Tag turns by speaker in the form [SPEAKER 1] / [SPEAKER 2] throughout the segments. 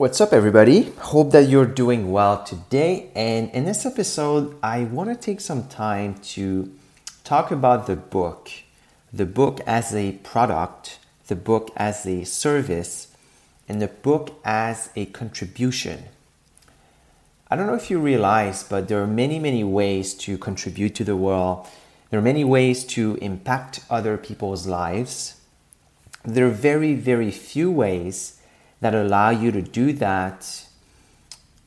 [SPEAKER 1] What's up, everybody? Hope that you're doing well today. And in this episode, I want to take some time to talk about the book the book as a product, the book as a service, and the book as a contribution. I don't know if you realize, but there are many, many ways to contribute to the world. There are many ways to impact other people's lives. There are very, very few ways that allow you to do that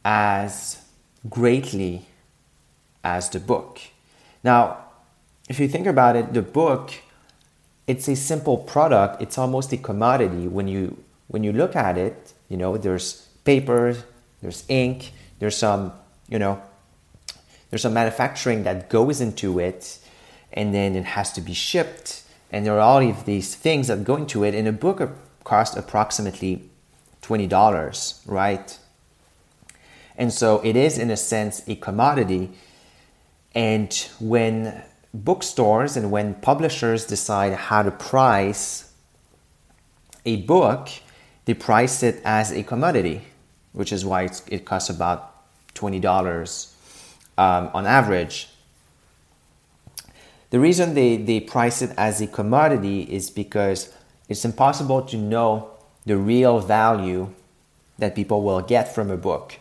[SPEAKER 1] as greatly as the book. Now, if you think about it, the book it's a simple product, it's almost a commodity. When you when you look at it, you know, there's paper, there's ink, there's some, you know, there's some manufacturing that goes into it and then it has to be shipped. And there are all of these things that go into it. And a book costs approximately $20, right? And so it is, in a sense, a commodity. And when bookstores and when publishers decide how to price a book, they price it as a commodity, which is why it costs about $20 um, on average. The reason they, they price it as a commodity is because it's impossible to know the real value that people will get from a book.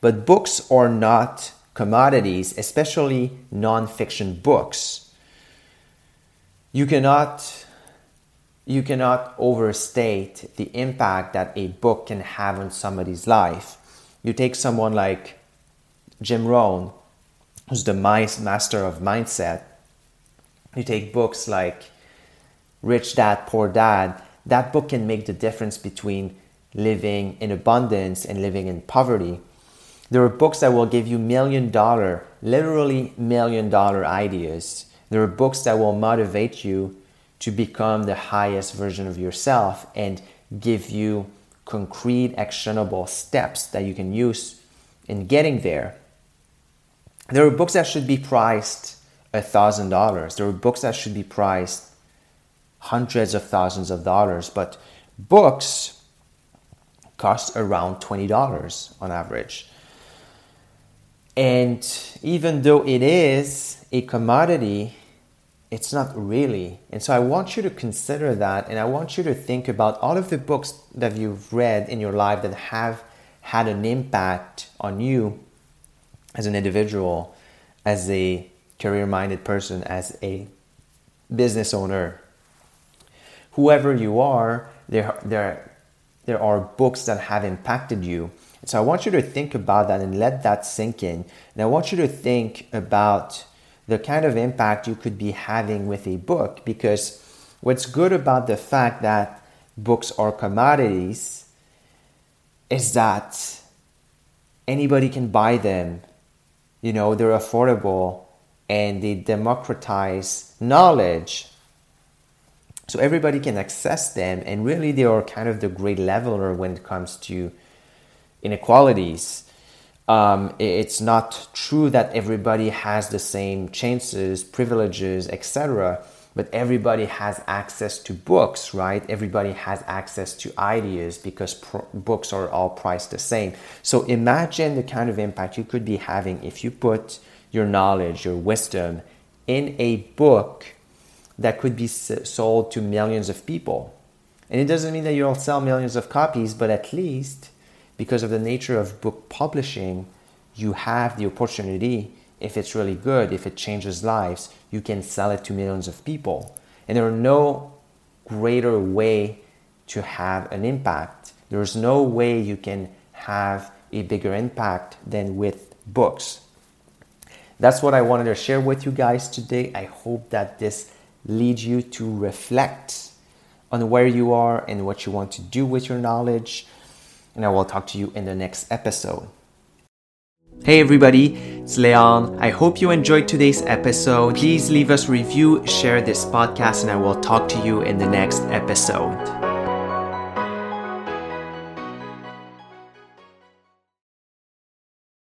[SPEAKER 1] But books are not commodities, especially nonfiction books. You cannot you cannot overstate the impact that a book can have on somebody's life. You take someone like Jim Rohn, who's the master of mindset. You take books like Rich Dad, Poor Dad, that book can make the difference between living in abundance and living in poverty. There are books that will give you million dollar, literally million dollar ideas. There are books that will motivate you to become the highest version of yourself and give you concrete, actionable steps that you can use in getting there. There are books that should be priced $1,000. There are books that should be priced hundreds of thousands of dollars, but books cost around $20 on average. And even though it is a commodity, it's not really. And so I want you to consider that and I want you to think about all of the books that you've read in your life that have had an impact on you as an individual, as a career minded person, as a business owner, whoever you are, there, there, there are books that have impacted you. So I want you to think about that and let that sink in. And I want you to think about the kind of impact you could be having with a book because what's good about the fact that books are commodities is that anybody can buy them. You know, they're affordable and they democratize knowledge so everybody can access them and really they are kind of the great leveler when it comes to inequalities. Um, it's not true that everybody has the same chances privileges etc but everybody has access to books right? Everybody has access to ideas because pro- books are all priced the same. So imagine the kind of impact you could be having if you put your knowledge your wisdom in a book that could be sold to millions of people. And it doesn't mean that you'll sell millions of copies, but at least because of the nature of book publishing, you have the opportunity, if it's really good, if it changes lives, you can sell it to millions of people. And there are no greater way to have an impact. There's no way you can have a bigger impact than with books. That's what I wanted to share with you guys today. I hope that this lead you to reflect on where you are and what you want to do with your knowledge. And I will talk to you in the next episode. Hey everybody, it's Leon. I hope you enjoyed today's episode. Please leave us review, share this podcast, and I will talk to you in the next episode.